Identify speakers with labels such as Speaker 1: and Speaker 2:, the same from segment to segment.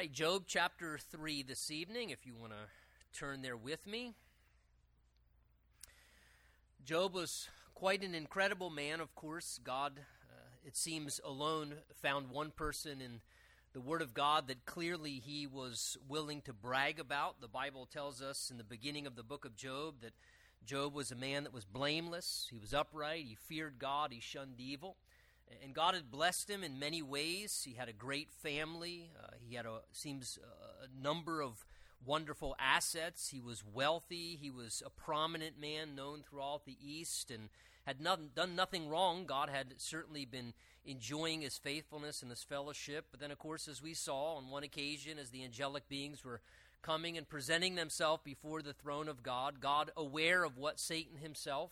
Speaker 1: right, Job chapter 3 this evening, if you want to turn there with me. Job was quite an incredible man, of course. God, uh, it seems, alone found one person in the Word of God that clearly he was willing to brag about. The Bible tells us in the beginning of the book of Job that Job was a man that was blameless, he was upright, he feared God, he shunned evil. And God had blessed him in many ways. He had a great family. Uh, he had a seems a number of wonderful assets. He was wealthy. He was a prominent man known throughout the East and had not, done nothing wrong. God had certainly been enjoying his faithfulness and his fellowship. But then, of course, as we saw on one occasion, as the angelic beings were coming and presenting themselves before the throne of God, God aware of what Satan himself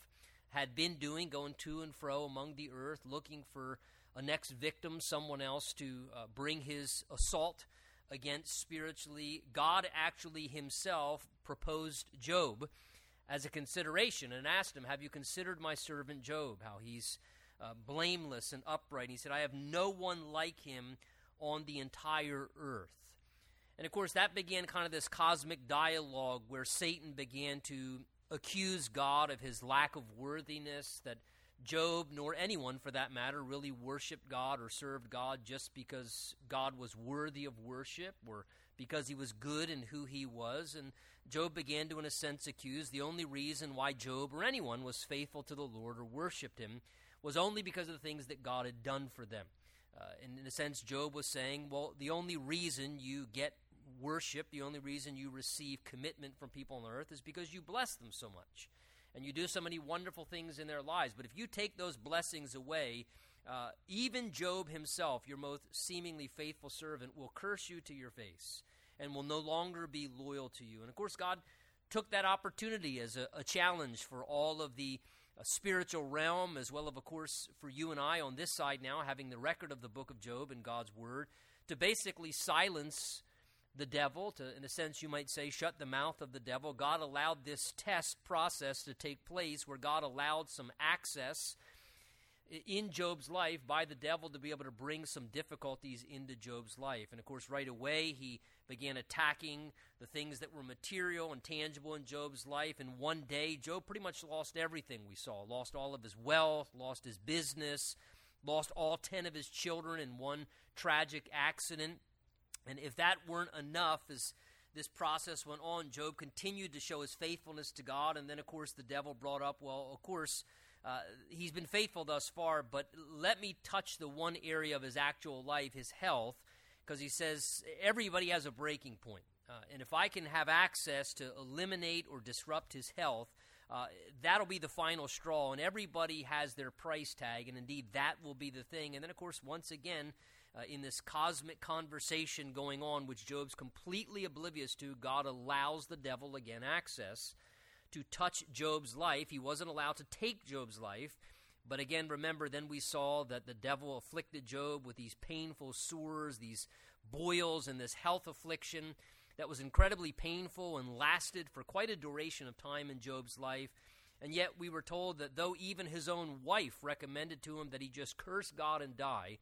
Speaker 1: had been doing, going to and fro among the earth, looking for a next victim, someone else to uh, bring his assault against spiritually. God actually himself proposed Job as a consideration and asked him, Have you considered my servant Job? How he's uh, blameless and upright. And he said, I have no one like him on the entire earth. And of course, that began kind of this cosmic dialogue where Satan began to accuse God of his lack of worthiness, that Job, nor anyone for that matter, really worshiped God or served God just because God was worthy of worship or because he was good in who he was. And Job began to, in a sense, accuse the only reason why Job or anyone was faithful to the Lord or worshiped him was only because of the things that God had done for them. Uh, and in a sense, Job was saying, well, the only reason you get worship, the only reason you receive commitment from people on earth is because you bless them so much. And you do so many wonderful things in their lives. But if you take those blessings away, uh, even Job himself, your most seemingly faithful servant, will curse you to your face and will no longer be loyal to you. And of course, God took that opportunity as a, a challenge for all of the uh, spiritual realm, as well as, of course, for you and I on this side now, having the record of the book of Job and God's word, to basically silence the devil, to, in a sense, you might say, shut the mouth of the devil. God allowed this test process to take place where God allowed some access in Job's life by the devil to be able to bring some difficulties into Job's life. And of course, right away, he began attacking the things that were material and tangible in Job's life. And one day, Job pretty much lost everything we saw lost all of his wealth, lost his business, lost all 10 of his children in one tragic accident. And if that weren't enough, as this process went on, Job continued to show his faithfulness to God. And then, of course, the devil brought up, well, of course, uh, he's been faithful thus far, but let me touch the one area of his actual life, his health, because he says everybody has a breaking point. Uh, and if I can have access to eliminate or disrupt his health, uh, that'll be the final straw. And everybody has their price tag, and indeed that will be the thing. And then, of course, once again, uh, in this cosmic conversation going on, which Job's completely oblivious to, God allows the devil again access to touch Job's life. He wasn't allowed to take Job's life. But again, remember, then we saw that the devil afflicted Job with these painful sores, these boils, and this health affliction that was incredibly painful and lasted for quite a duration of time in Job's life. And yet, we were told that though even his own wife recommended to him that he just curse God and die,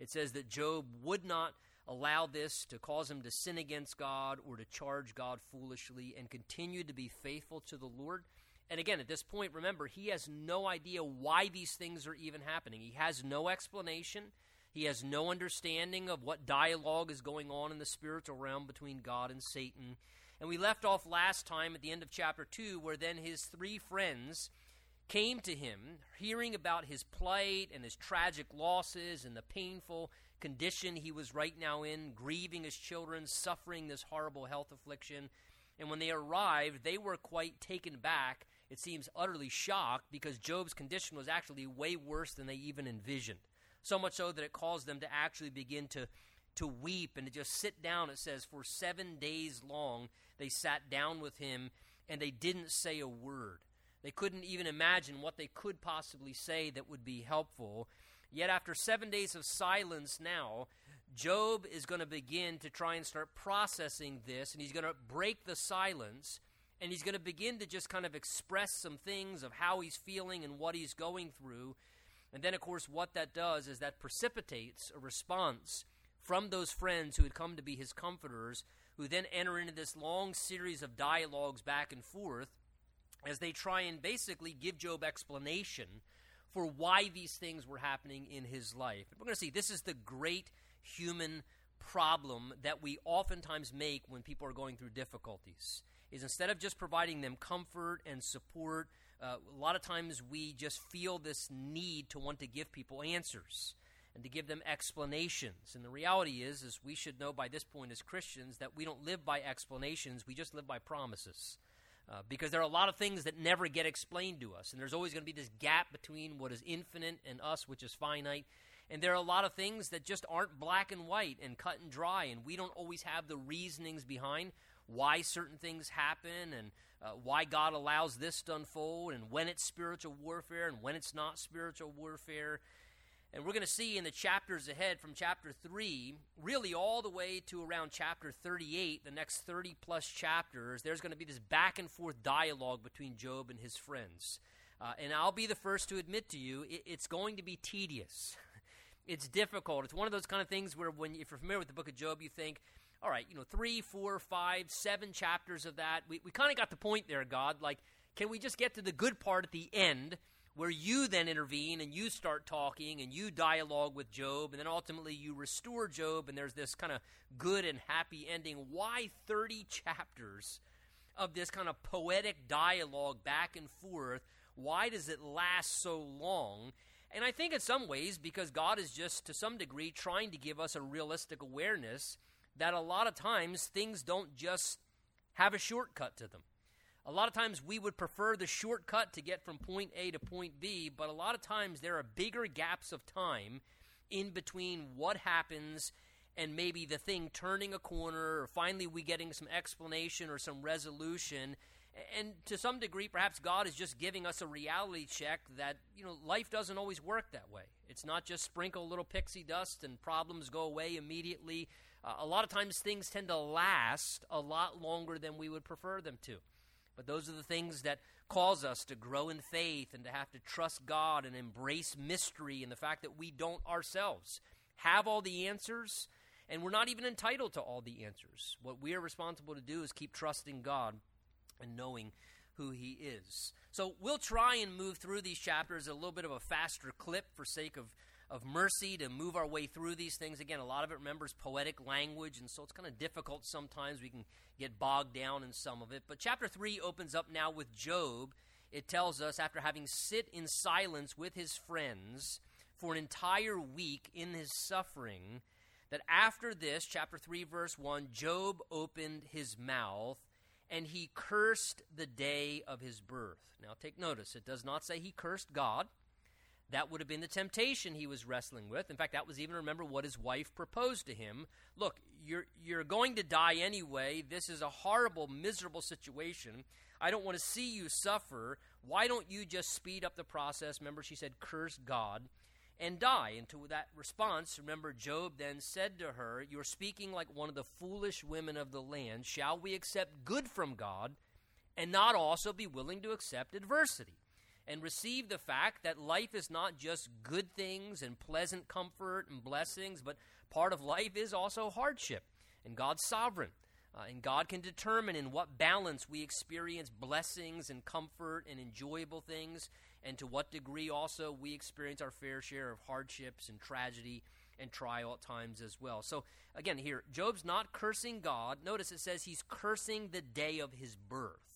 Speaker 1: it says that Job would not allow this to cause him to sin against God or to charge God foolishly and continue to be faithful to the Lord. And again, at this point, remember, he has no idea why these things are even happening. He has no explanation. He has no understanding of what dialogue is going on in the spiritual realm between God and Satan. And we left off last time at the end of chapter 2, where then his three friends came to him, hearing about his plight and his tragic losses and the painful condition he was right now in, grieving his children, suffering this horrible health affliction. And when they arrived, they were quite taken back, it seems utterly shocked, because Job's condition was actually way worse than they even envisioned. So much so that it caused them to actually begin to, to weep and to just sit down. It says, for seven days long, they sat down with him and they didn't say a word. They couldn't even imagine what they could possibly say that would be helpful. Yet, after seven days of silence now, Job is going to begin to try and start processing this, and he's going to break the silence, and he's going to begin to just kind of express some things of how he's feeling and what he's going through. And then, of course, what that does is that precipitates a response from those friends who had come to be his comforters, who then enter into this long series of dialogues back and forth as they try and basically give Job explanation for why these things were happening in his life. We're going to see this is the great human problem that we oftentimes make when people are going through difficulties is instead of just providing them comfort and support uh, a lot of times we just feel this need to want to give people answers and to give them explanations and the reality is is we should know by this point as christians that we don't live by explanations we just live by promises uh, because there are a lot of things that never get explained to us. And there's always going to be this gap between what is infinite and us which is finite. And there are a lot of things that just aren't black and white and cut and dry, and we don't always have the reasonings behind why certain things happen and uh, why God allows this to unfold and when it's spiritual warfare and when it's not spiritual warfare. And we're going to see in the chapters ahead from chapter 3, really all the way to around chapter 38, the next 30 plus chapters, there's going to be this back and forth dialogue between Job and his friends. Uh, and I'll be the first to admit to you, it, it's going to be tedious. it's difficult. It's one of those kind of things where, when if you're familiar with the book of Job, you think, all right, you know, three, four, five, seven chapters of that. We, we kind of got the point there, God. Like, can we just get to the good part at the end where you then intervene and you start talking and you dialogue with Job and then ultimately you restore Job and there's this kind of good and happy ending? Why 30 chapters of this kind of poetic dialogue back and forth? Why does it last so long? And I think in some ways, because God is just to some degree trying to give us a realistic awareness that a lot of times things don't just have a shortcut to them. A lot of times we would prefer the shortcut to get from point A to point B, but a lot of times there are bigger gaps of time in between what happens and maybe the thing turning a corner or finally we getting some explanation or some resolution and to some degree, perhaps God is just giving us a reality check that, you know, life doesn't always work that way. It's not just sprinkle a little pixie dust and problems go away immediately. Uh, a lot of times things tend to last a lot longer than we would prefer them to. But those are the things that cause us to grow in faith and to have to trust God and embrace mystery and the fact that we don't ourselves have all the answers and we're not even entitled to all the answers. What we are responsible to do is keep trusting God and knowing who he is. So we'll try and move through these chapters a little bit of a faster clip for sake of, of mercy to move our way through these things. Again, a lot of it remembers poetic language, and so it's kind of difficult sometimes. We can get bogged down in some of it. But chapter 3 opens up now with Job. It tells us, after having sit in silence with his friends for an entire week in his suffering, that after this, chapter 3, verse 1, Job opened his mouth and he cursed the day of his birth. Now take notice, it does not say he cursed God. That would have been the temptation he was wrestling with. In fact, that was even remember what his wife proposed to him. Look, you're you're going to die anyway. This is a horrible, miserable situation. I don't want to see you suffer. Why don't you just speed up the process? Remember, she said, curse God and die. And to that response, remember, Job then said to her, You're speaking like one of the foolish women of the land. Shall we accept good from God and not also be willing to accept adversity? And receive the fact that life is not just good things and pleasant comfort and blessings, but part of life is also hardship. And God's sovereign. Uh, and God can determine in what balance we experience blessings and comfort and enjoyable things and to what degree also we experience our fair share of hardships and tragedy and trial at times as well. So, again, here, Job's not cursing God. Notice it says he's cursing the day of his birth.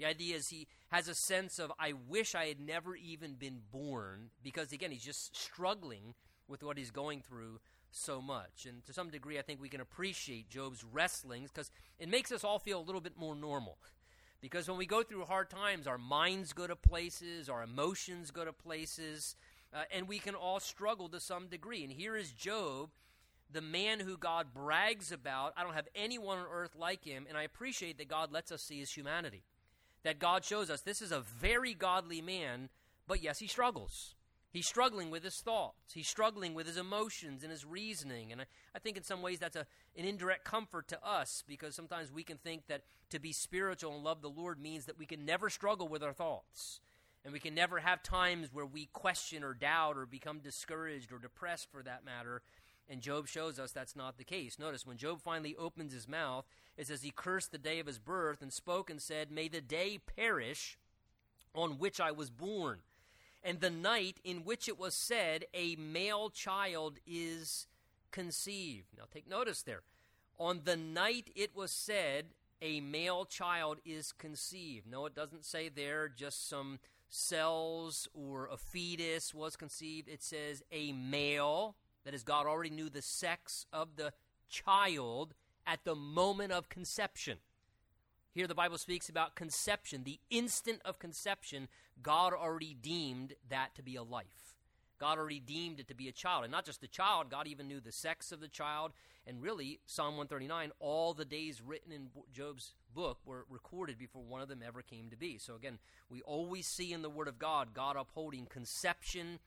Speaker 1: The idea is he has a sense of, I wish I had never even been born, because, again, he's just struggling with what he's going through so much. And to some degree, I think we can appreciate Job's wrestlings because it makes us all feel a little bit more normal. Because when we go through hard times, our minds go to places, our emotions go to places, uh, and we can all struggle to some degree. And here is Job, the man who God brags about. I don't have anyone on earth like him, and I appreciate that God lets us see his humanity. That God shows us this is a very godly man, but yes, he struggles. He's struggling with his thoughts. He's struggling with his emotions and his reasoning. And I, I, think in some ways that's a, an indirect comfort to us because sometimes we can think that to be spiritual and love the Lord means that we can never struggle with our thoughts. And we can never have times where we question or doubt or become discouraged or depressed for that matter. And Job shows us that's not the case. Notice when Job finally opens his mouth, it says he cursed the day of his birth and spoke and said, May the day perish on which I was born, and the night in which it was said, A male child is conceived. Now take notice there. On the night it was said, A male child is conceived. No, it doesn't say there just some cells or a fetus was conceived. It says, A male. That is, God already knew the sex of the child at the moment of conception. Here the Bible speaks about conception. The instant of conception, God already deemed that to be a life. God already deemed it to be a child. And not just a child, God even knew the sex of the child. And really, Psalm 139, all the days written in Job's book were recorded before one of them ever came to be. So again, we always see in the Word of God, God upholding conception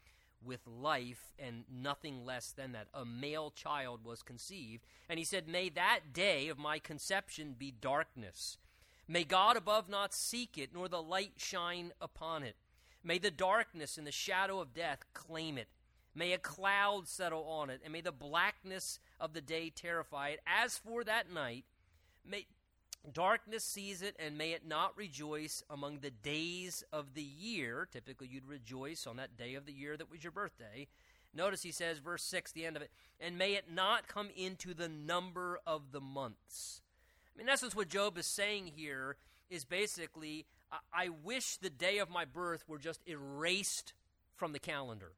Speaker 1: with life and nothing less than that. A male child was conceived. And he said, May that day of my conception be darkness May God above not seek it, nor the light shine upon it. May the darkness and the shadow of death claim it. May a cloud settle on it, and may the blackness of the day terrify it. As for that night, may darkness seize it, and may it not rejoice among the days of the year. Typically, you'd rejoice on that day of the year that was your birthday. Notice he says, verse 6, the end of it, and may it not come into the number of the months. I mean, in essence, what Job is saying here is basically, I wish the day of my birth were just erased from the calendar.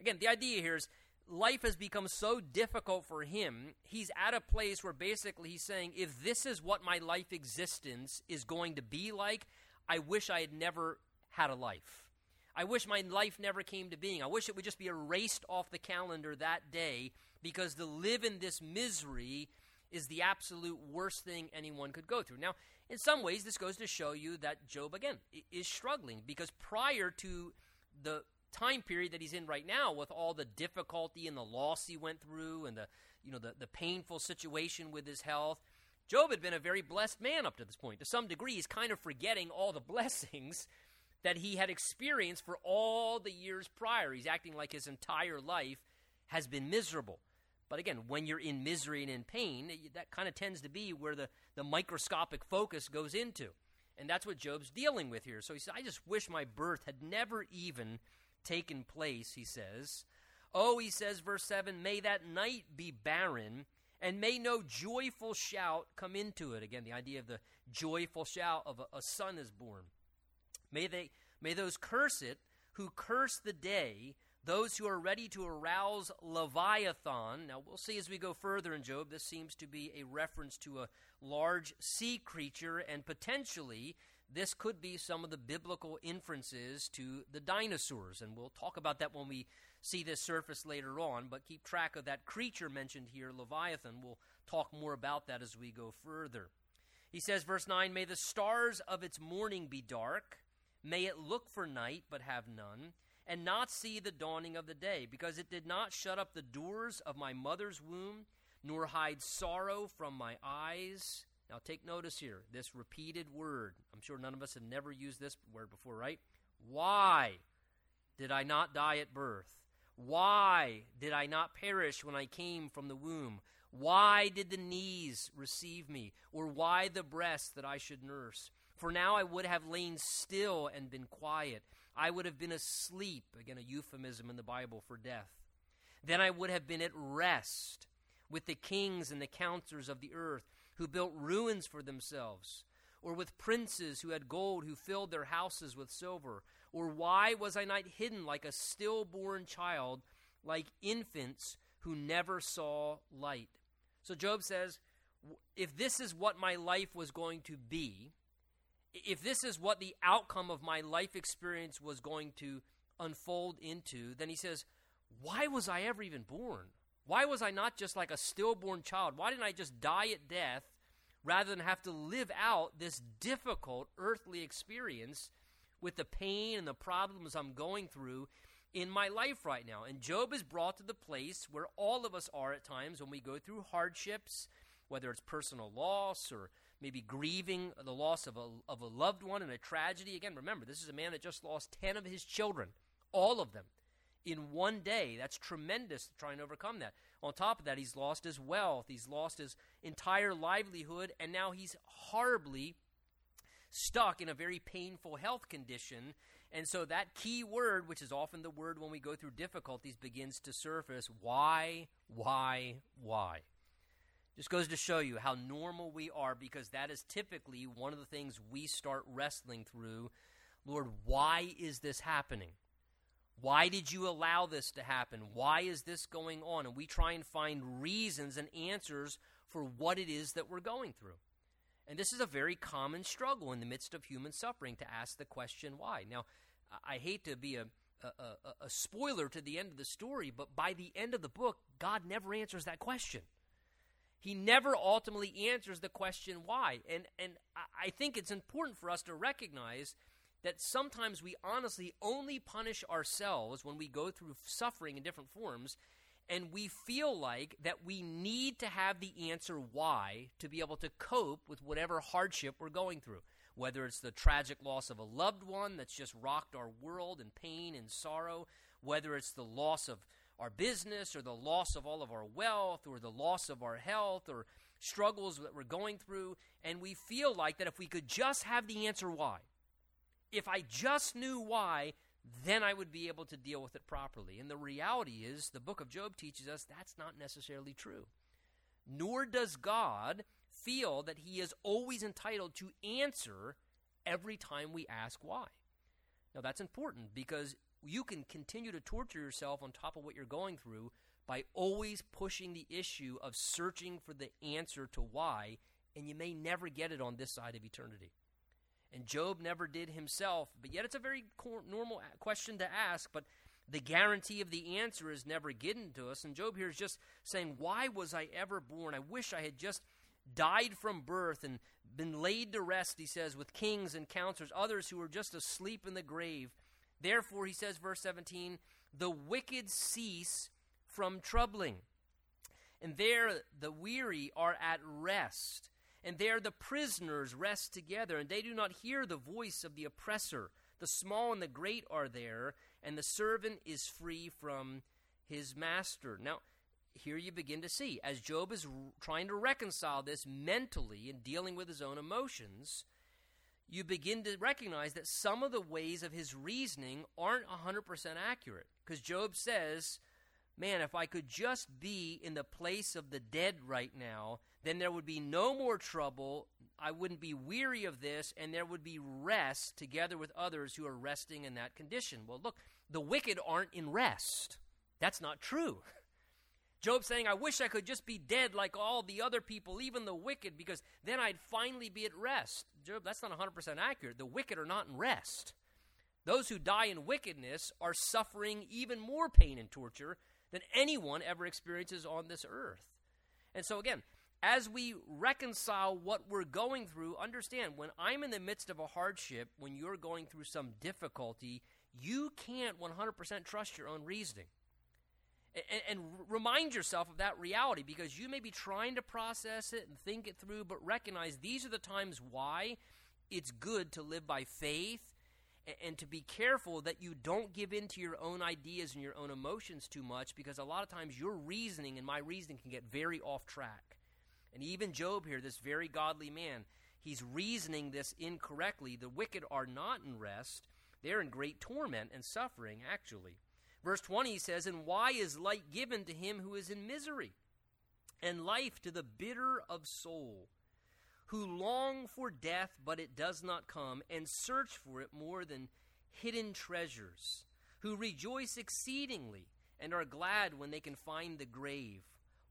Speaker 1: Again, the idea here is life has become so difficult for him, he's at a place where basically he's saying, if this is what my life existence is going to be like, I wish I had never had a life. I wish my life never came to being. I wish it would just be erased off the calendar that day because to live in this misery is the absolute worst thing anyone could go through. Now, in some ways, this goes to show you that Job, again, is struggling because prior to the time period that he's in right now, with all the difficulty and the loss he went through and the, you know, the, the painful situation with his health, Job had been a very blessed man up to this point. To some degree, he's kind of forgetting all the blessings that he had experienced for all the years prior. He's acting like his entire life has been miserable. But again, when you're in misery and in pain, that kind of tends to be where the, the microscopic focus goes into. And that's what Job's dealing with here. So he says, I just wish my birth had never even taken place, he says. Oh, he says, verse 7 May that night be barren, and may no joyful shout come into it. Again, the idea of the joyful shout of a, a son is born. May, they, may those curse it who curse the day those who are ready to arouse Leviathan. Now, we'll see as we go further in Job, this seems to be a reference to a large sea creature, and potentially this could be some of the biblical inferences to the dinosaurs. And we'll talk about that when we see this surface later on, but keep track of that creature mentioned here, Leviathan. We'll talk more about that as we go further. He says, verse 9, May the stars of its morning be dark, may it look for night, but have none and not see the dawning of the day, because it did not shut up the doors of my mother's womb, nor hide sorrow from my eyes. Now, take notice here, this repeated word. I'm sure none of us have never used this word before, right? Why did I not die at birth? Why did I not perish when I came from the womb? Why did the knees receive me? Or why the breast that I should nurse? For now I would have lain still and been quiet. I would have been asleep, again, a euphemism in the Bible for death. Then I would have been at rest with the kings and the counselors of the earth who built ruins for themselves, or with princes who had gold who filled their houses with silver. Or why was I not hidden like a stillborn child, like infants who never saw light? So Job says, if this is what my life was going to be, if this is what the outcome of my life experience was going to unfold into, then he says, Why was I ever even born? Why was I not just like a stillborn child? Why didn't I just die at death rather than have to live out this difficult earthly experience with the pain and the problems I'm going through in my life right now? And Job is brought to the place where all of us are at times when we go through hardships, whether it's personal loss or maybe grieving the loss of a, of a loved one in a tragedy. Again, remember, this is a man that just lost 10 of his children, all of them, in one day. That's tremendous to try and overcome that. On top of that, he's lost his wealth, he's lost his entire livelihood, and now he's horribly stuck in a very painful health condition. And so that key word, which is often the word when we go through difficulties, begins to surface. Why, why, why? Just goes to show you how normal we are because that is typically one of the things we start wrestling through. Lord, why is this happening? Why did you allow this to happen? Why is this going on? And we try and find reasons and answers for what it is that we're going through. And this is a very common struggle in the midst of human suffering to ask the question why. Now, I hate to be a, a, a, a, spoiler to the end of the story, but by the end of the book, God never answers that question. He never ultimately answers the question why. And, and I think it's important for us to recognize that sometimes we honestly only punish ourselves when we go through suffering in different forms and we feel like that we need to have the answer why to be able to cope with whatever hardship we're going through. Whether it's the tragic loss of a loved one that's just rocked our world in pain and sorrow, whether it's the loss of our business or the loss of all of our wealth or the loss of our health or struggles that we're going through, and we feel like that if we could just have the answer why, if I just knew why, then I would be able to deal with it properly. And the reality is, the book of Job teaches us that's not necessarily true. Nor does God feel that he is always entitled to answer every time we ask why. Now, that's important because you can continue to torture yourself on top of what you're going through by always pushing the issue of searching for the answer to why, and you may never get it on this side of eternity. And Job never did himself, but yet it's a very normal question to ask, but the guarantee of the answer is never given to us. And Job here is just saying, Why was I ever born? I wish I had just died from birth and been laid to rest, he says, with kings and counselors, others who were just asleep in the grave. Therefore, he says, verse 17, the wicked cease from troubling. And there the weary are at rest and there the prisoners rest together, and they do not hear the voice of the oppressor. The small and the great are there, and the servant is free from his master. Now, here you begin to see, as Job is trying to reconcile this mentally and dealing with his own emotions, you begin to recognize that some of the ways of his reasoning aren't 100% accurate. Because Job says, Man, if I could just be in the place of the dead right now, then there would be no more trouble. I wouldn't be weary of this, and there would be rest together with others who are resting in that condition. Well, look, the wicked aren't in rest. That's not true. Job saying, I wish I could just be dead like all the other people, even the wicked, because then I'd finally be at rest. Job, that's not 100% accurate. The wicked are not in rest. Those who die in wickedness are suffering even more pain and torture than anyone ever experiences on this earth. And so, again, as we reconcile what we're going through, understand when I'm in the midst of a hardship, when you're going through some difficulty, you can't 100% trust your own reasoning. And, and, remind yourself of that reality because you may be trying to process it and think it through, but recognize these are the times why it's good to live by faith and, to be careful that you don't give in to your own ideas and your own emotions too much because a lot of times your reasoning and my reasoning can get very off track. And even Job here, this very godly man, he's reasoning this incorrectly. The wicked are not in rest, they're in great torment and suffering, actually. Verse 20 he says, And why is light given to him who is in misery, and life to the bitter of soul, who long for death, but it does not come, and search for it more than hidden treasures, who rejoice exceedingly, and are glad when they can find the grave?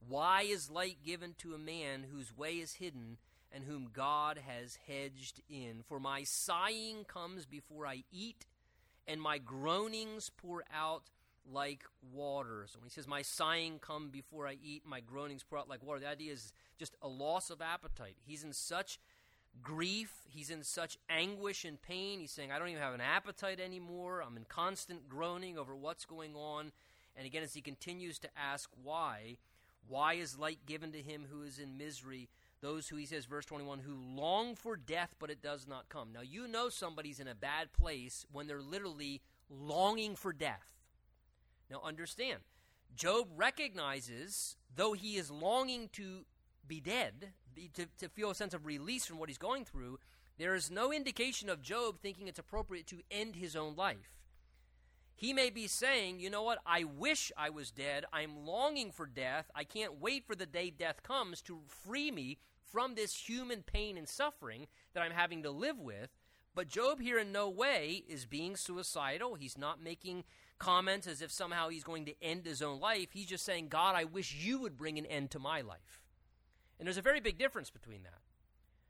Speaker 1: Why is light given to a man whose way is hidden and whom God has hedged in? For my sighing comes before I eat, and my groanings pour out like water. So when he says, My sighing come before I eat, my groanings pour out like water, the idea is just a loss of appetite. He's in such grief, he's in such anguish and pain. He's saying, I don't even have an appetite anymore. I'm in constant groaning over what's going on. And again, as he continues to ask why, why is light given to him who is in misery? Those who, he says, verse 21, who long for death, but it does not come. Now, you know somebody's in a bad place when they're literally longing for death. Now, understand, Job recognizes, though he is longing to be dead, to, to feel a sense of release from what he's going through, there is no indication of Job thinking it's appropriate to end his own life. He may be saying, you know what, I wish I was dead. I'm longing for death. I can't wait for the day death comes to free me from this human pain and suffering that I'm having to live with. But Job here in no way is being suicidal. He's not making comments as if somehow he's going to end his own life. He's just saying, God, I wish you would bring an end to my life. And there's a very big difference between that.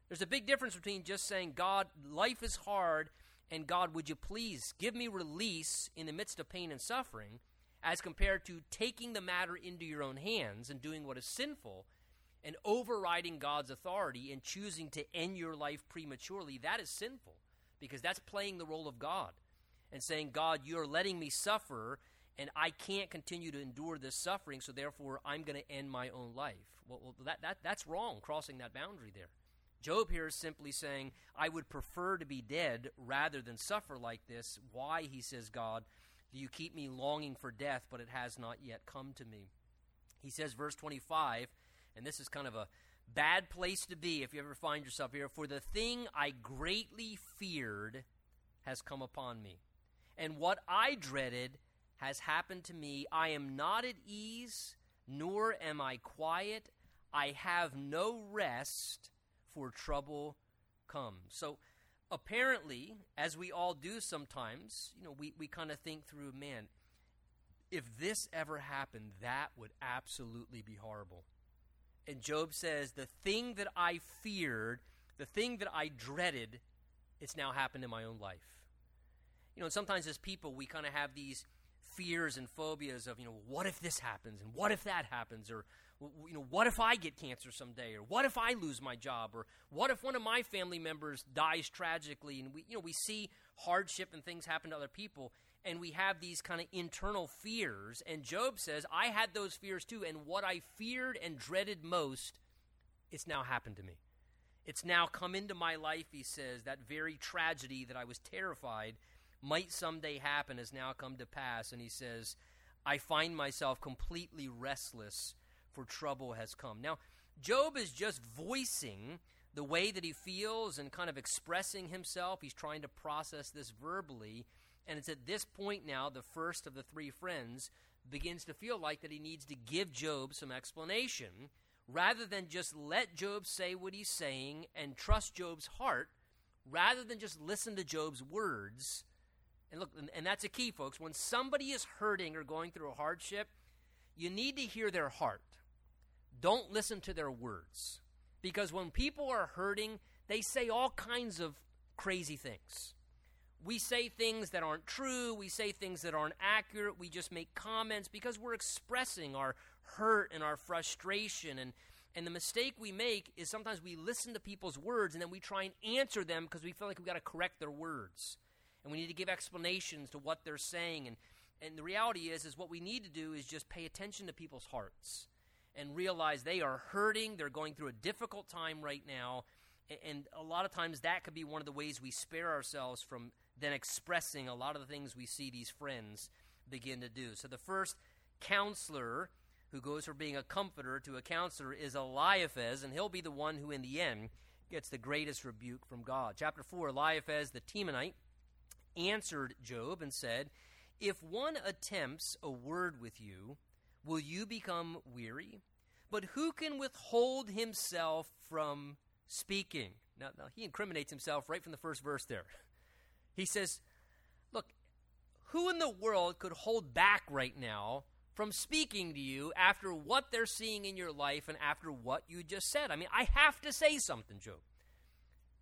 Speaker 1: There's a big difference between just saying, God, life is hard, and God, would you please give me release in the midst of pain and suffering, as compared to taking the matter into your own hands and doing what is sinful and overriding God's authority and choosing to end your life prematurely. That is sinful because that's playing the role of God and saying, God, you're letting me suffer, and I can't continue to endure this suffering, so therefore I'm going to end my own life. Well, well, that, that, that's wrong, crossing that boundary there. Job here is simply saying, I would prefer to be dead rather than suffer like this. Why, he says, God, do you keep me longing for death, but it has not yet come to me? He says, verse 25, and this is kind of a bad place to be if you ever find yourself here. For the thing I greatly feared has come upon me, and what I dreaded has happened to me. I am not at ease, nor am I quiet. I have no rest, for trouble comes. So, apparently, as we all do sometimes, you know, we, we kind of think through, man, if this ever happened, that would absolutely be horrible. And Job says, The thing that I feared, the thing that I dreaded, it's now happened in my own life. You know, sometimes as people, we kind of have these fears and phobias of, you know, what if this happens and what if that happens or, you know, what if I get cancer someday or what if I lose my job or what if one of my family members dies tragically and we, you know, we see hardship and things happen to other people and we have these kind of internal fears. And Job says, I had those fears too, and what I feared and dreaded most, it's now happened to me. It's now come into my life, he says. That very tragedy that I was terrified might someday happen has now come to pass. And he says, I find myself completely restless, for trouble has come. Now, Job is just voicing the way that he feels and kind of expressing himself. He's trying to process this verbally. And it's at this point now, the first of the three friends begins to feel like that he needs to give Job some explanation rather than just let Job say what he's saying and trust Job's heart, rather than just listen to Job's words. And look, and, and that's a key, folks. When somebody is hurting or going through a hardship, you need to hear their heart. Don't listen to their words. Because when people are hurting, they say all kinds of crazy things we say things that aren't true, we say things that aren't accurate, we just make comments because we're expressing our hurt and our frustration and and the mistake we make is sometimes we listen to people's words and then we try and answer them because we feel like we've got to correct their words. And we need to give explanations to what they're saying and and the reality is is what we need to do is just pay attention to people's hearts and realize they are hurting, they're going through a difficult time right now, and a lot of times that could be one of the ways we spare ourselves from then expressing a lot of the things we see these friends begin to do. So the first counselor who goes from being a comforter to a counselor is Eliphaz, and he'll be the one who, in the end, gets the greatest rebuke from God. Chapter 4 Eliphaz the Temanite answered Job and said, If one attempts a word with you, will you become weary? But who can withhold himself from speaking? Now, now he incriminates himself right from the first verse there. He says, Look, who in the world could hold back right now from speaking to you after what they're seeing in your life and after what you just said? I mean, I have to say something, Job.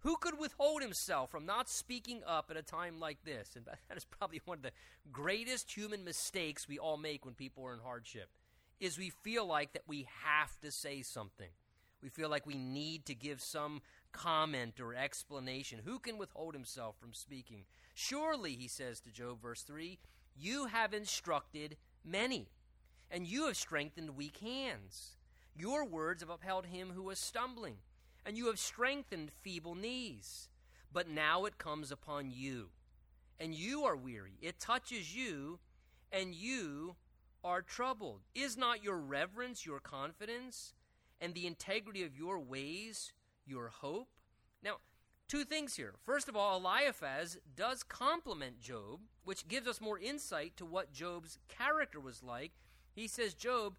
Speaker 1: Who could withhold himself from not speaking up at a time like this? And that is probably one of the greatest human mistakes we all make when people are in hardship. Is we feel like that we have to say something. We feel like we need to give some comment or explanation. Who can withhold himself from speaking? Surely, he says to Job, verse 3, you have instructed many, and you have strengthened weak hands. Your words have upheld him who was stumbling, and you have strengthened feeble knees. But now it comes upon you, and you are weary. It touches you, and you are troubled. Is not your reverence your confidence, and the integrity of your ways your hope? Now, two things here. First of all, Eliphaz does compliment Job, which gives us more insight to what Job's character was like. He says, Job,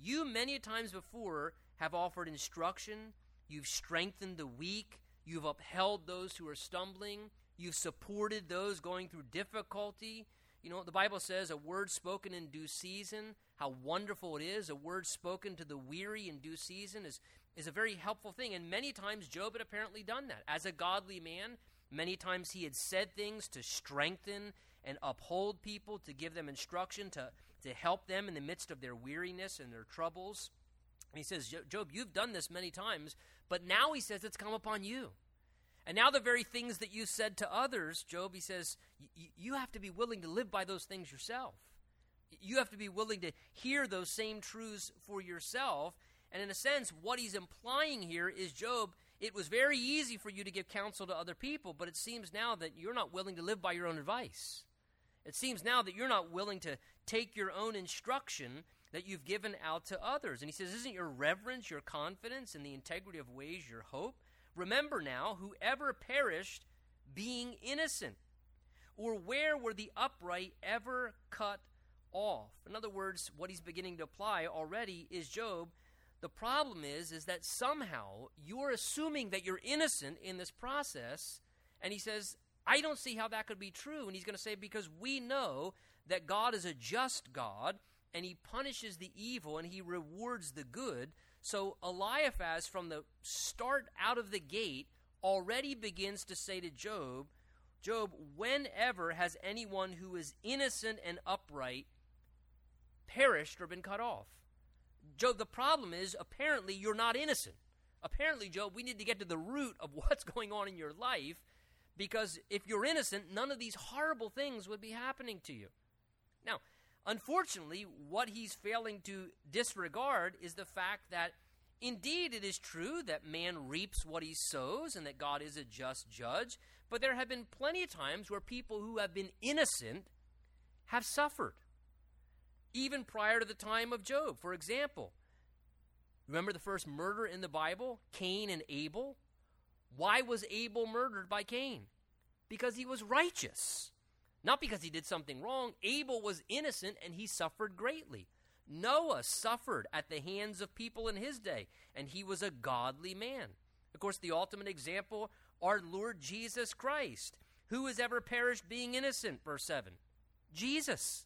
Speaker 1: you many times before have offered instruction, you've strengthened the weak, you've upheld those who are stumbling, you've supported those going through difficulty. You know, the Bible says a word spoken in due season, how wonderful it is. A word spoken to the weary in due season is, is a very helpful thing. And many times Job had apparently done that. As a godly man, many times he had said things to strengthen and uphold people, to give them instruction, to, to help them in the midst of their weariness and their troubles. And he says, Job, you've done this many times, but now he says it's come upon you. And now the very things that you said to others, Job, he says, you have to be willing to live by those things yourself. You have to be willing to hear those same truths for yourself. And in a sense, what he's implying here is, Job, it was very easy for you to give counsel to other people, but it seems now that you're not willing to live by your own advice. It seems now that you're not willing to take your own instruction that you've given out to others. And he says, Isn't your reverence, your confidence, and the integrity of ways your hope? Remember now, whoever perished being innocent, or where were the upright ever cut off? In other words, what he's beginning to apply already is Job. The problem is, is that somehow you're assuming that you're innocent in this process, and he says, I don't see how that could be true. And he's going to say, because we know that God is a just God and he punishes the evil and he rewards the good. So Eliphaz, from the start out of the gate, already begins to say to Job, Job, whenever has anyone who is innocent and upright perished or been cut off? Job, the problem is apparently you're not innocent. Apparently, Job, we need to get to the root of what's going on in your life because if you're innocent, none of these horrible things would be happening to you. Now, unfortunately, what he's failing to disregard is the fact that indeed it is true that man reaps what he sows and that God is a just judge, but there have been plenty of times where people who have been innocent have suffered, even prior to the time of Job. For example, remember the first murder in the Bible, Cain and Abel? Why was Abel murdered by Cain? Because he was righteous. Not because he did something wrong. Abel was innocent and he suffered greatly. Noah suffered at the hands of people in his day, and he was a godly man. Of course, the ultimate example, our Lord Jesus Christ. Who has ever perished being innocent? Verse 7. Jesus.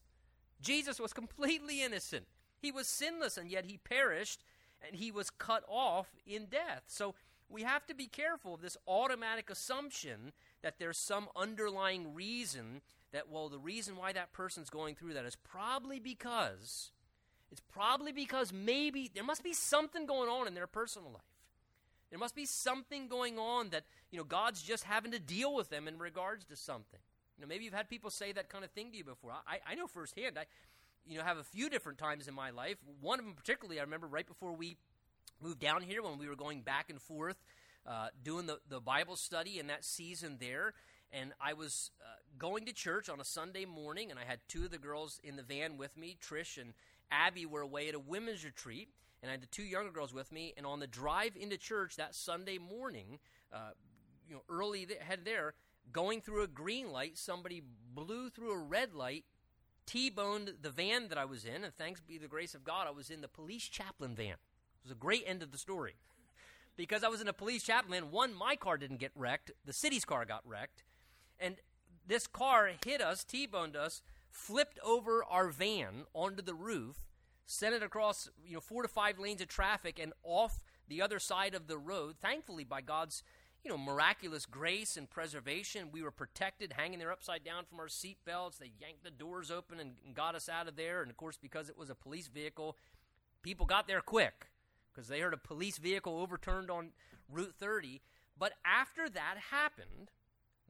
Speaker 1: Jesus was completely innocent. He was sinless, and yet he perished, and he was cut off in death. So we have to be careful of this automatic assumption that there's some underlying reason that, well, the reason why that person's going through that is probably because, it's probably because maybe there must be something going on in their personal life. There must be something going on that, you know, God's just having to deal with them in regards to something. You know, maybe you've had people say that kind of thing to you before. I, I know firsthand. I, you know, have a few different times in my life. One of them particularly, I remember right before we moved down here when we were going back and forth uh, doing the, the Bible study in that season there. And I was uh, going to church on a Sunday morning, and I had two of the girls in the van with me. Trish and Abby were away at a women's retreat, and I had the two younger girls with me. And on the drive into church that Sunday morning, uh, you know, early ahead there, going through a green light, somebody blew through a red light, T-boned the van that I was in, and thanks be the grace of God, I was in the police chaplain van. It was a great end of the story. because I was in a police chaplain, one, my car didn't get wrecked, the city's car got wrecked. And this car hit us, T boned us, flipped over our van onto the roof, sent it across you know four to five lanes of traffic and off the other side of the road. Thankfully, by God's you know miraculous grace and preservation, we were protected, hanging there upside down from our seat belts. They yanked the doors open and, and got us out of there. And of course, because it was a police vehicle, people got there quick because they heard a police vehicle overturned on Route 30. But after that happened,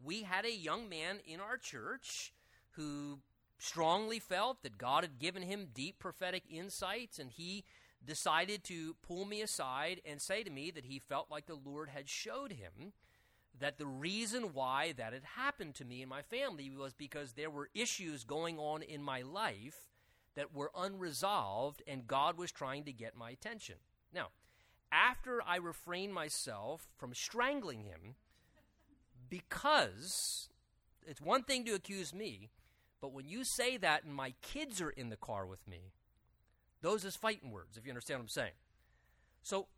Speaker 1: we had a young man in our church who strongly felt that God had given him deep prophetic insights, and he decided to pull me aside and say to me that he felt like the Lord had showed him that the reason why that had happened to me and my family was because there were issues going on in my life that were unresolved, and God was trying to get my attention. Now, after I refrained myself from strangling him, because it's one thing to accuse me, but when you say that and my kids are in the car with me, those is fighting words, if you understand what I'm saying. So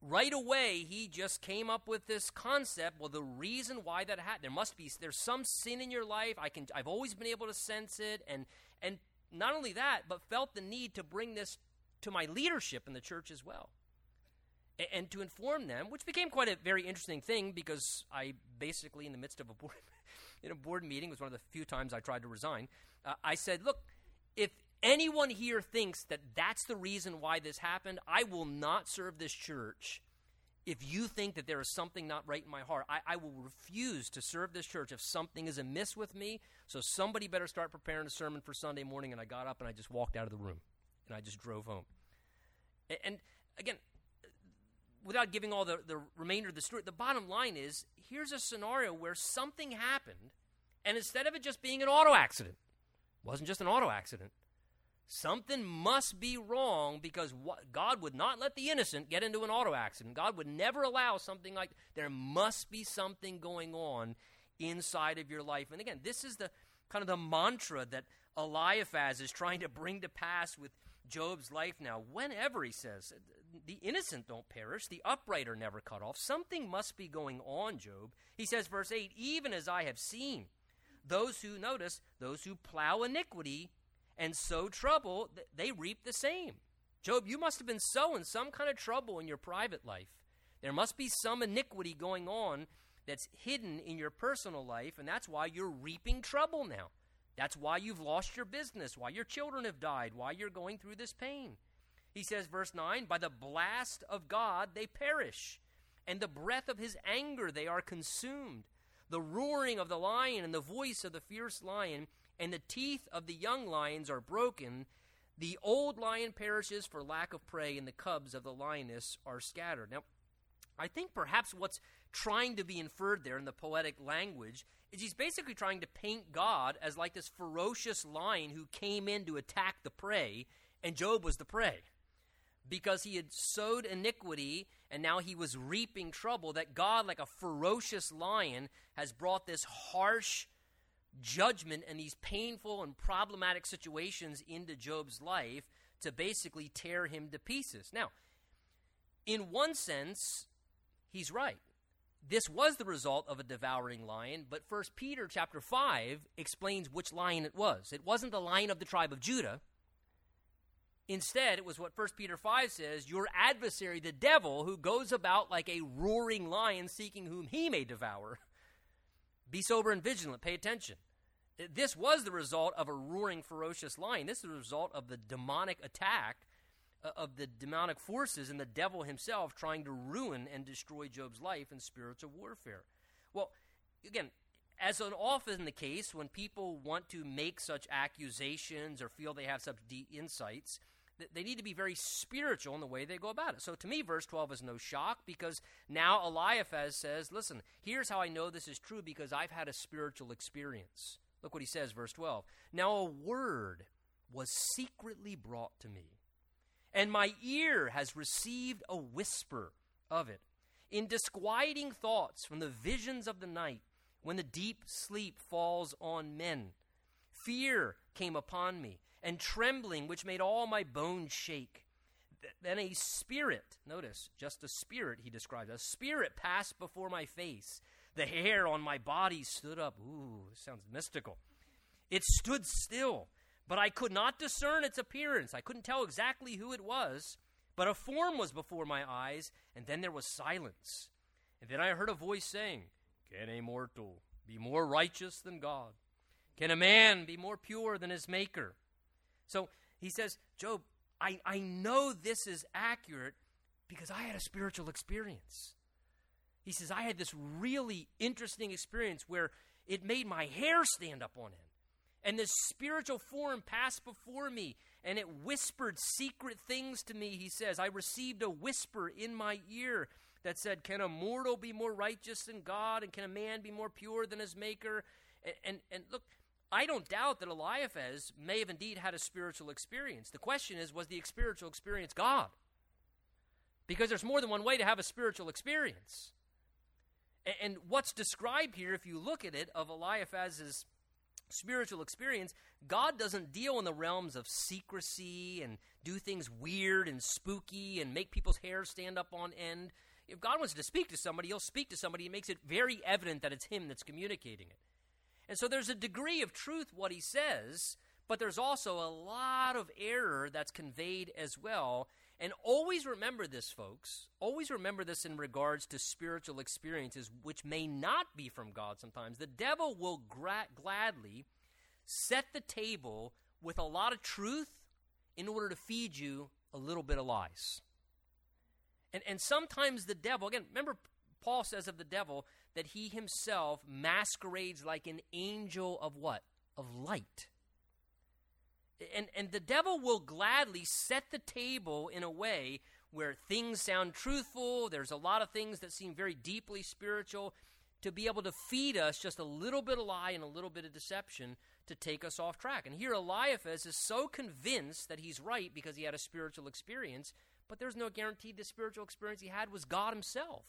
Speaker 1: right away he just came up with this concept. Well the reason why that happened there must be there's some sin in your life. I can i've always been able to sense it. And and not only that but felt the need to bring this to my leadership in the church as well and, to inform them which became quite a very interesting thing because i basically in the midst of a board in a board meeting was one of the few times i tried to resign uh, i said look if anyone here thinks that that's the reason why this happened, I will not serve this church. If you think that there is something not right in my heart, I, I, will refuse to serve this church if something is amiss with me. So somebody better start preparing a sermon for Sunday morning. And I got up and I just walked out of the room and I just drove home. And, and again, without giving all the, the remainder of the story, the bottom line is here's a scenario where something happened, and instead of it just being an auto accident, wasn't just an auto accident, Something must be wrong because what, God would not let the innocent get into an auto accident. God would never allow something like there must be something going on inside of your life. And again, this is the kind of the mantra that Eliphaz is trying to bring to pass with Job's life now. Whenever he says, the innocent don't perish, the upright are never cut off. Something must be going on, Job. He says, verse 8, even as I have seen, those who, notice, those who plow iniquity and sow trouble, they reap the same. Job, you must have been sowing some kind of trouble in your private life. There must be some iniquity going on that's hidden in your personal life, and that's why you're reaping trouble now. That's why you've lost your business, why your children have died, why you're going through this pain. He says, verse 9, By the blast of God they perish, and the breath of his anger they are consumed. The roaring of the lion and the voice of the fierce lion and the teeth of the young lions are broken. The old lion perishes for lack of prey, and the cubs of the lioness are scattered. Now, I think perhaps what's trying to be inferred there in the poetic language is he's basically trying to paint God as like this ferocious lion who came in to attack the prey, and Job was the prey. Because he had sowed iniquity and now he was reaping trouble, that God, like a ferocious lion, has brought this harsh judgment and these painful and problematic situations into Job's life to basically tear him to pieces. Now, in one sense, he's right. This was the result of a devouring lion, but First Peter chapter 5 explains which lion it was. It wasn't the lion of the tribe of Judah. Instead, it was what First Peter 5 says, your adversary the devil who goes about like a roaring lion seeking whom he may devour. Be sober and vigilant. Pay attention. This was the result of a roaring, ferocious lion. This is the result of the demonic attack Uh, of the demonic forces and the devil himself trying to ruin and destroy Job's life in spiritual warfare. Well, again, as is often the case, when people want to make such accusations or feel they have such deep insights, they need to be very spiritual in the way they go about it. So to me, verse 12 is no shock because now Eliphaz says, Listen, here's how I know this is true because I've had a spiritual experience. Look what he says, verse 12. Now a word was secretly brought to me, and my ear has received a whisper of it. In disquieting thoughts from the visions of the night, when the deep sleep falls on men, fear came upon me and trembling which made all my bones shake. Then a spirit, notice, just a spirit he describes, a spirit passed before my face. The hair on my body stood up. Ooh, sounds mystical. It stood still, but I could not discern its appearance. I couldn't tell exactly who it was, but a form was before my eyes, and then there was silence. And then I heard a voice saying, Can a mortal be more righteous than God? Can a man be more pure than his maker? So he says, Job, I, I know this is accurate because I had a spiritual experience. He says, I had this really interesting experience where it made my hair stand up on end. And this spiritual form passed before me, and it whispered secret things to me. He says, I received a whisper in my ear that said, Can a mortal be more righteous than God? And can a man be more pure than his maker? And, and, and look, I don't doubt that Eliphaz may have indeed had a spiritual experience. The question is, was the spiritual experience God? Because there's more than one way to have a spiritual experience. And what's described here, if you look at it, of Eliphaz's spiritual experience, God doesn't deal in the realms of secrecy and do things weird and spooky and make people's hair stand up on end. If God wants to speak to somebody, he'll speak to somebody. He makes it very evident that it's him that's communicating it. And so there's a degree of truth what he says, but there's also a lot of error that's conveyed as well. And always remember this, folks. Always remember this in regards to spiritual experiences, which may not be from God sometimes. The devil will gra- gladly set the table with a lot of truth in order to feed you a little bit of lies. And, and sometimes the devil, again, remember, Paul says of the devil that he himself masquerades like an angel of what? Of light. And, and the devil will gladly set the table in a way where things sound truthful, there's a lot of things that seem very deeply spiritual, to be able to feed us just a little bit of lie and a little bit of deception to take us off track. And here Eliphaz is so convinced that he's right because he had a spiritual experience, but there's no guarantee the spiritual experience he had was God himself.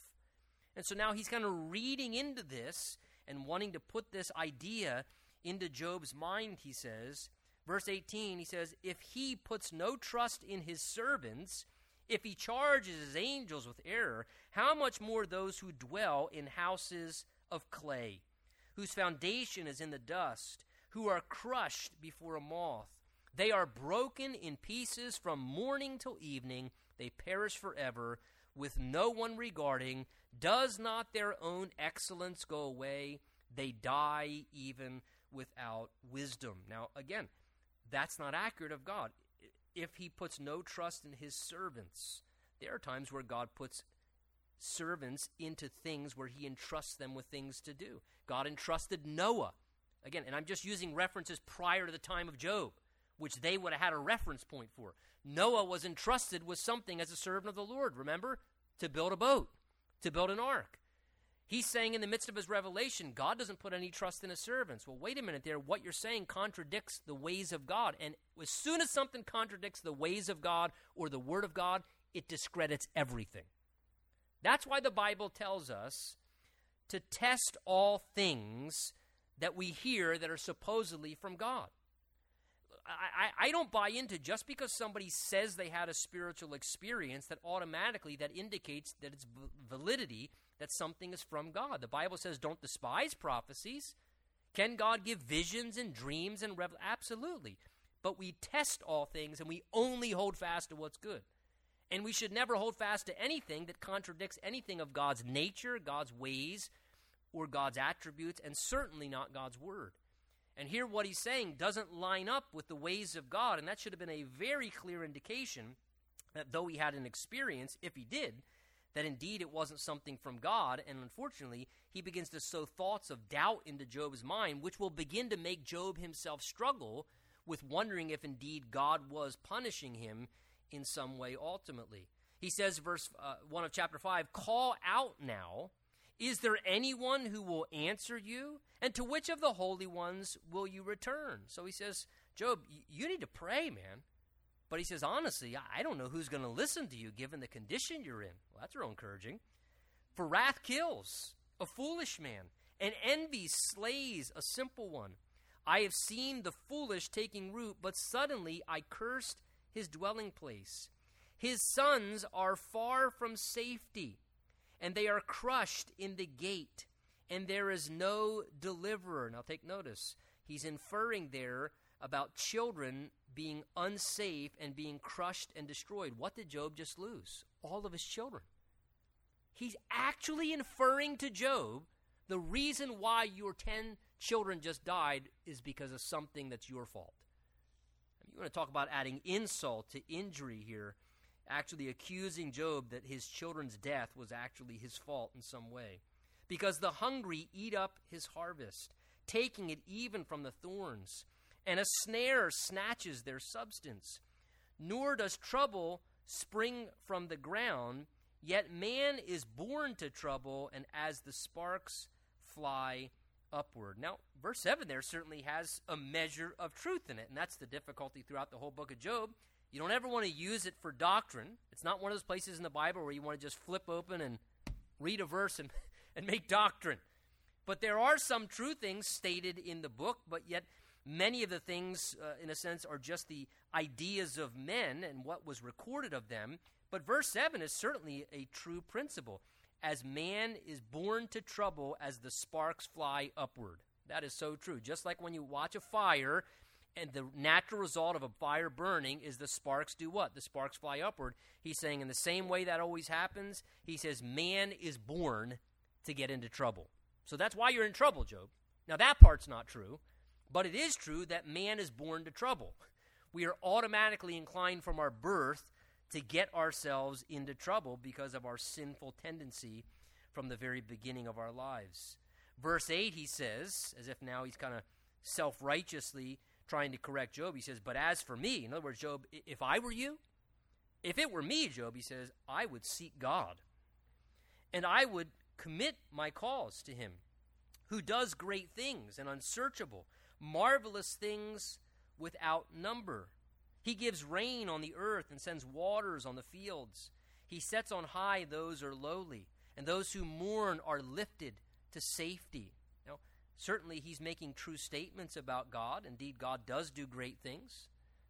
Speaker 1: And so now he's kind of reading into this and wanting to put this idea into Job's mind, he says. Verse 18, he says, If he puts no trust in his servants, if he charges his angels with error, how much more those who dwell in houses of clay, whose foundation is in the dust, who are crushed before a moth? They are broken in pieces from morning till evening, they perish forever, with no one regarding. Does not their own excellence go away? They die even without wisdom. Now, again, that's not accurate of God. If he puts no trust in his servants, there are times where God puts servants into things where he entrusts them with things to do. God entrusted Noah. Again, and I'm just using references prior to the time of Job, which they would have had a reference point for. Noah was entrusted with something as a servant of the Lord, remember? To build a boat, to build an ark. He's saying in the midst of his revelation, God doesn't put any trust in his servants. Well, wait a minute there. What you're saying contradicts the ways of God. And as soon as something contradicts the ways of God or the word of God, it discredits everything. That's why the Bible tells us to test all things that we hear that are supposedly from God. I, I, don't buy into just because somebody says they had a spiritual experience that automatically that indicates that its validity that something is from God. The Bible says don't despise prophecies. Can God give visions and dreams and revel? Absolutely. But we test all things and we only hold fast to what's good. And we should never hold fast to anything that contradicts anything of God's nature, God's ways, or God's attributes, and certainly not God's word. And here, what he's saying doesn't line up with the ways of God, and that should have been a very clear indication that though he had an experience, if he did, that indeed it wasn't something from God, and unfortunately, he begins to sow thoughts of doubt into Job's mind, which will begin to make Job himself struggle with wondering if indeed God was punishing him in some way ultimately. He says, verse uh, 1 of chapter 5, Call out now. Is there anyone who will answer you? And to which of the holy ones will you return? So he says, Job, you need to pray, man. But he says, honestly, I don't know who's going to listen to you given the condition you're in. That's real encouraging. For wrath kills a foolish man, and envy slays a simple one. I have seen the foolish taking root, but suddenly I cursed his dwelling place. His sons are far from safety, and they are crushed in the gate, and there is no deliverer. Now take notice. He's inferring there about children being unsafe and being crushed and destroyed. What did Job just lose? All of his children. He's actually inferring to Job the reason why your 10 children just died is because of something that's your fault. You want to talk about adding insult to injury here, actually accusing Job that his children's death was actually his fault in some way. Because the hungry eat up his harvest, taking it even from the thorns and a snare snatches their substance. Nor does trouble spring from the ground, yet man is born to trouble, and as the sparks fly upward. Now, verse 7 there certainly has a measure of truth in it, and that's the difficulty throughout the whole book of Job. You don't ever want to use it for doctrine. It's not one of those places in the Bible where you want to just flip open and read a verse and, and make doctrine. But there are some true things stated in the book, but yet many of the things, uh, in a sense, are just the ideas of men and what was recorded of them. But verse 7 is certainly a true principle. As man is born to trouble as the sparks fly upward. That is so true. Just like when you watch a fire and the natural result of a fire burning is the sparks do what? The sparks fly upward. He's saying, in the same way that always happens, he says, man is born to get into trouble. So that's why you're in trouble, Job. Now, that part's not true, but it is true that man is born to trouble. We are automatically inclined from our birth to get ourselves into trouble because of our sinful tendency from the very beginning of our lives. Verse 8, he says, as if now he's kind of self righteously trying to correct Job, he says, But as for me, in other words, Job, if I were you, if it were me, Job, he says, I would seek God. And I would commit my cause to him, who does great things and unsearchable, marvelous things without number. He gives rain on the earth and sends waters on the fields. He sets on high those who are lowly, and those who mourn are lifted to safety. Now, certainly he's making true statements about God. Indeed, God does do great things.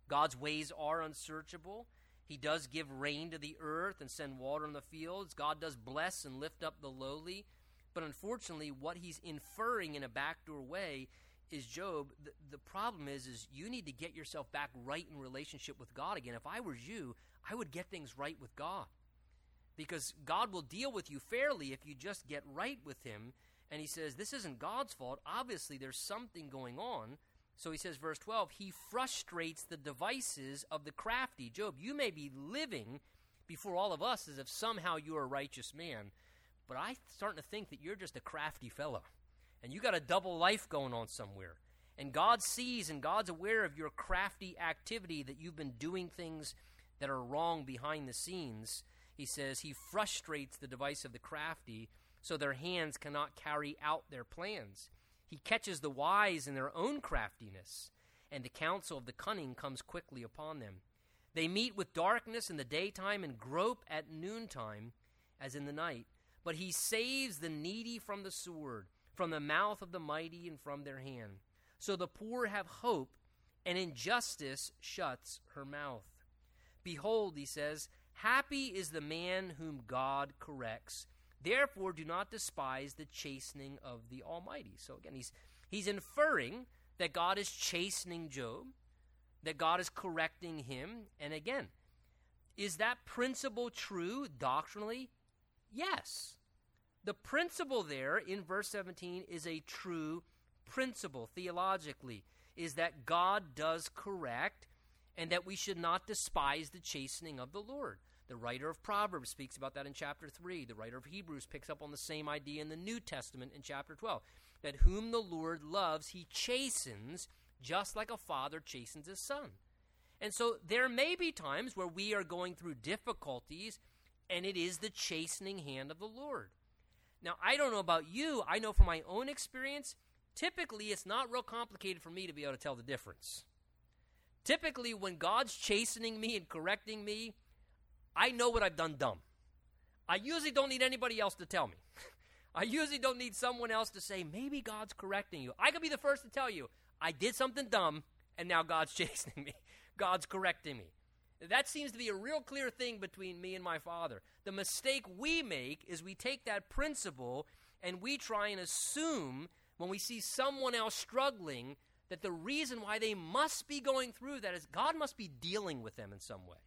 Speaker 1: God's ways are unsearchable. He does give rain to the earth and send water on the fields. God does bless and lift up the lowly. But unfortunately, what he's inferring in a backdoor way is Job. The, the problem is, is you need to get yourself back right in relationship with God again. If I were you, I would get things right with God. Because God will deal with you fairly if you just get right with Him. And He says, This isn't God's fault. Obviously, there's something going on. So he says, verse 12, he frustrates the devices of the crafty. Job, you may be living before all of us as if somehow you're a righteous man, but I'm starting to think that you're just a crafty fellow. And you got a double life going on somewhere. And God sees and God's aware of your crafty activity that you've been doing things that are wrong behind the scenes. He says he frustrates the device of the crafty so their hands cannot carry out their plans. He catches the wise in their own craftiness, and the counsel of the cunning comes quickly upon them. They meet with darkness in the daytime and grope at noontime as in the night. But he saves the needy from the sword, from the mouth of the mighty, and from their hand. So the poor have hope, and injustice shuts her mouth. Behold, he says, Happy is the man whom God corrects Therefore, do not despise the chastening of the Almighty. So again, he's he's inferring that God is chastening Job, that God is correcting him. And again, is that principle true doctrinally? Yes. The principle there in verse 17 is a true principle theologically, is that God does correct and that we should not despise the chastening of the Lord. The writer of Proverbs speaks about that in chapter 3. The writer of Hebrews picks up on the same idea in the New Testament in chapter 12. That whom the Lord loves, he chastens, just like a father chastens his son. And so there may be times where we are going through difficulties, and it is the chastening hand of the Lord. Now, I don't know about you, I know from my own experience, typically it's not real complicated for me to be able to tell the difference. Typically, when God's chastening me and correcting me, I know what I've done dumb. I usually don't need anybody else to tell me. I usually don't need someone else to say, maybe God's correcting you. I could be the first to tell you, I did something dumb, and now God's chastening me. God's correcting me. That seems to be a real clear thing between me and my father. The mistake we make is we take that principle and we try and assume when we see someone else struggling that the reason why they must be going through that is God must be dealing with them in some way.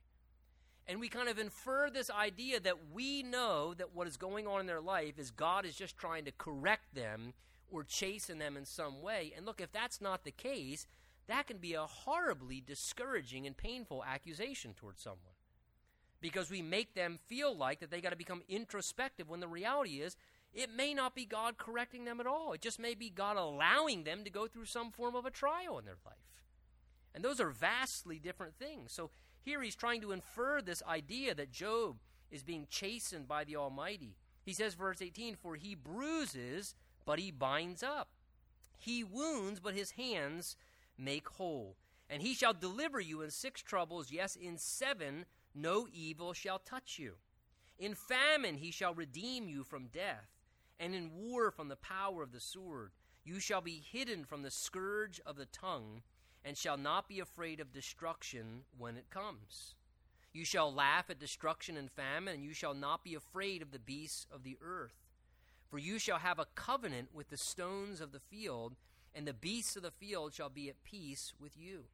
Speaker 1: And we kind of infer this idea that we know that what is going on in their life is God is just trying to correct them or chasten them in some way. And look, if that's not the case, that can be a horribly discouraging and painful accusation towards someone. Because we make them feel like that they got to become introspective when the reality is it may not be God correcting them at all. It just may be God allowing them to go through some form of a trial in their life. And those are vastly different things. So here he's trying to infer this idea that Job is being chastened by the Almighty. He says, verse 18, For he bruises, but he binds up. He wounds, but his hands make whole. And he shall deliver you in six troubles, yes, in seven no evil shall touch you. In famine he shall redeem you from death, and in war from the power of the sword. You shall be hidden from the scourge of the tongue, and shall not be afraid of destruction when it comes. You shall laugh at destruction and famine, and you shall not be afraid of the beasts of the earth. For you shall have a covenant with the stones of the field, and the beasts of the field shall be at peace with you.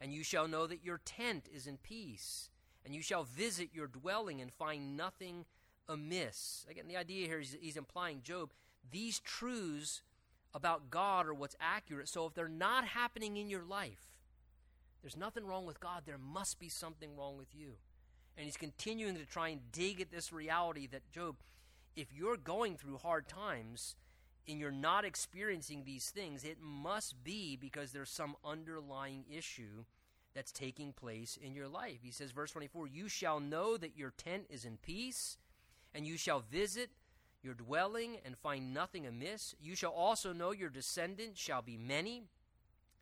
Speaker 1: And you shall know that your tent is in peace, and you shall visit your dwelling and find nothing amiss. Again, the idea here is he's implying, Job, these truths about God are what's accurate. So if they're not happening in your life, there's nothing wrong with God. There must be something wrong with you. And he's continuing to try and dig at this reality that, Job, if you're going through hard times and you're not experiencing these things, it must be because there's some underlying issue that's taking place in your life. He says, verse 24, You shall know that your tent is in peace, and you shall visit your dwelling and find nothing amiss. You shall also know your descendants shall be many,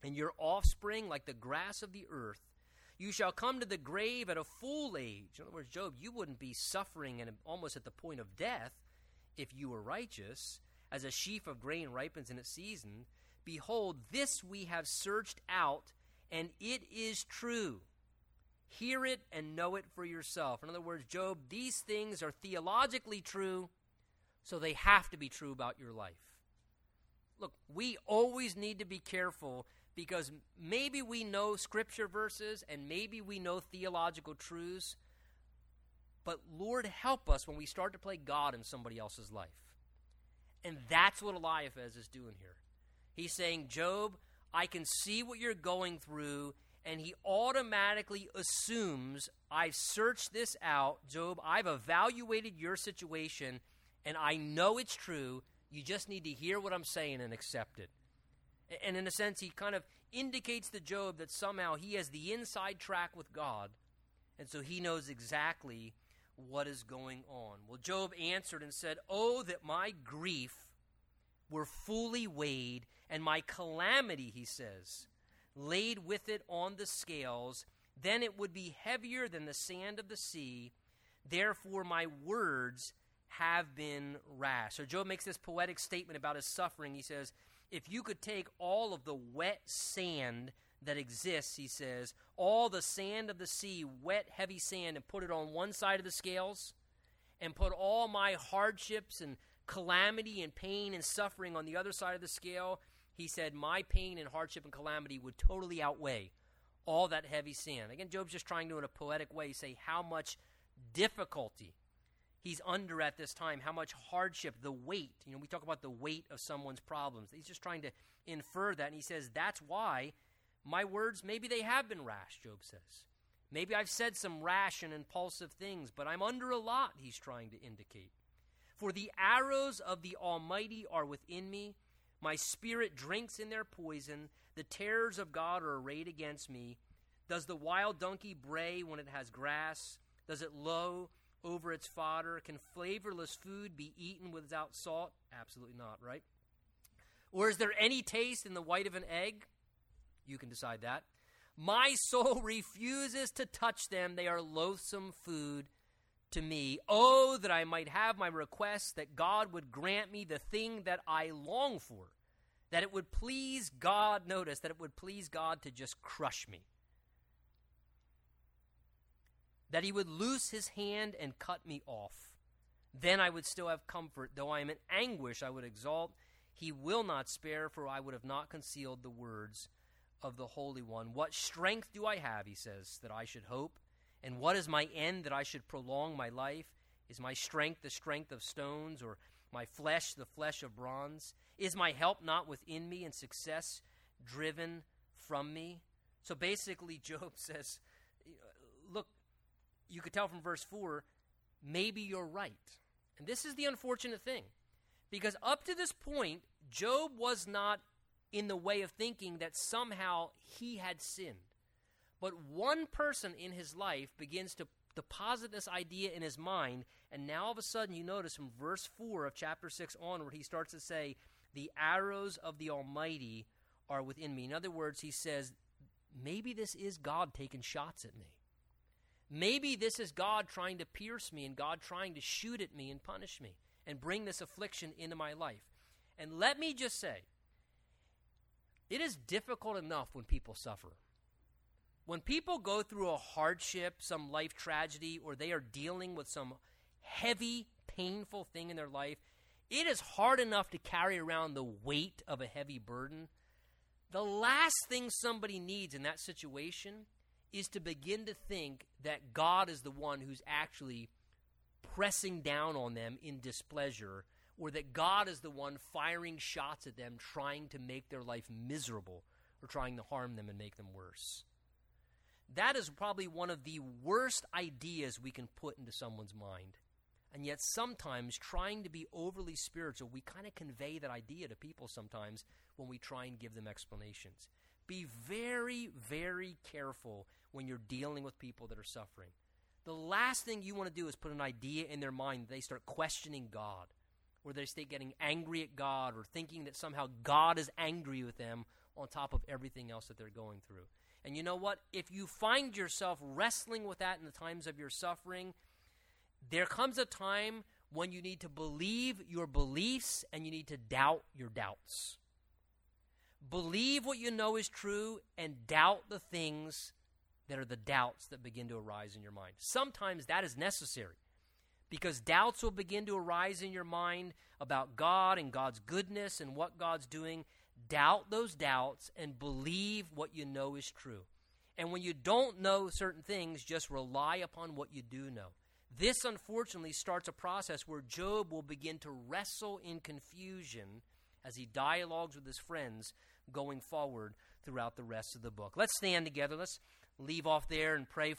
Speaker 1: and your offspring like the grass of the earth. You shall come to the grave at a full age. In other words, Job, you wouldn't be suffering and almost at the point of death if you were righteous. As a sheaf of grain ripens in its season, behold, this we have searched out and it is true. Hear it and know it for yourself. In other words, Job, these things are theologically true, so they have to be true about your life. Look, we always need to be careful because maybe we know scripture verses and maybe we know theological truths, but Lord, help us when we start to play God in somebody else's life. And that's what Eliphaz is doing here. He's saying, Job, I can see what you're going through, and he automatically assumes I've searched this out. Job, I've evaluated your situation, and I know it's true. You just need to hear what I'm saying and accept it. And in a sense, he kind of indicates to Job that somehow he has the inside track with God, and so he knows exactly what is going on. Well, Job answered and said, Oh, that my grief were fully weighed and my calamity, he says, laid with it on the scales, then it would be heavier than the sand of the sea. Therefore, my words have been rash. So, Job makes this poetic statement about his suffering. He says, If you could take all of the wet sand that exists, he says, all the sand of the sea, wet, heavy sand, and put it on one side of the scales, and put all my hardships and calamity and pain and suffering on the other side of the scale, he said, My pain and hardship and calamity would totally outweigh all that heavy sin. Again, Job's just trying to, in a poetic way, say how much difficulty he's under at this time, how much hardship, the weight. You know, we talk about the weight of someone's problems. He's just trying to infer that. And he says, That's why my words, maybe they have been rash, Job says. Maybe I've said some rash and impulsive things, but I'm under a lot, he's trying to indicate. For the arrows of the Almighty are within me. My spirit drinks in their poison. The terrors of God are arrayed against me. Does the wild donkey bray when it has grass? Does it low over its fodder? Can flavorless food be eaten without salt? Absolutely not, right? Or is there any taste in the white of an egg? You can decide that. My soul refuses to touch them. They are loathsome food to me. Oh, that I might have my request, that God would grant me the thing that I long for, that it would please God, notice, that it would please God to just crush me. That he would loose his hand and cut me off. Then I would still have comfort. Though I am in anguish, I would exalt. He will not spare, for I would have not concealed the words of the Holy One. What strength do I have, he says, that I should hope? And what is my end that I should prolong my life? Is my strength the strength of stones, or my flesh the flesh of bronze? Is my help not within me, and success driven from me? So basically, Job says, Look, you could tell from verse 4, maybe you're right. And this is the unfortunate thing. Because up to this point, Job was not in the way of thinking that somehow he had sinned. But one person in his life begins to deposit this idea in his mind, and now all of a sudden you notice from verse 4 of chapter 6 onward, he starts to say, The arrows of the Almighty are within me. In other words, he says, maybe this is God taking shots at me. Maybe this is God trying to pierce me and God trying to shoot at me and punish me and bring this affliction into my life. And let me just say, it is difficult enough when people suffer. When people go through a hardship, some life tragedy, or they are dealing with some heavy, painful thing in their life, it is hard enough to carry around the weight of a heavy burden. The last thing somebody needs in that situation is to begin to think that God is the one who's actually pressing down on them in displeasure, or that God is the one firing shots at them, trying to make their life miserable, or trying to harm them and make them worse. That is probably one of the worst ideas we can put into someone's mind. And yet, sometimes trying to be overly spiritual, we kind of convey that idea to people sometimes when we try and give them explanations. Be very, very careful when you're dealing with people that are suffering. The last thing you want to do is put an idea in their mind they start questioning God, or they start getting angry at God, or thinking that somehow God is angry with them on top of everything else that they're going through. And you know what? If you find yourself wrestling with that in the times of your suffering, there comes a time when you need to believe your beliefs and you need to doubt your doubts. Believe what you know is true and doubt the things that are the doubts that begin to arise in your mind. Sometimes that is necessary because doubts will begin to arise in your mind about God and God's goodness and what God's doing, doubt those doubts and believe what you know is true. And when you don't know certain things, just rely upon what you do know. This, unfortunately, starts a process where Job will begin to wrestle in confusion as he dialogues with his friends going forward throughout the rest of the book. Let's stand together. Let's leave off there and pray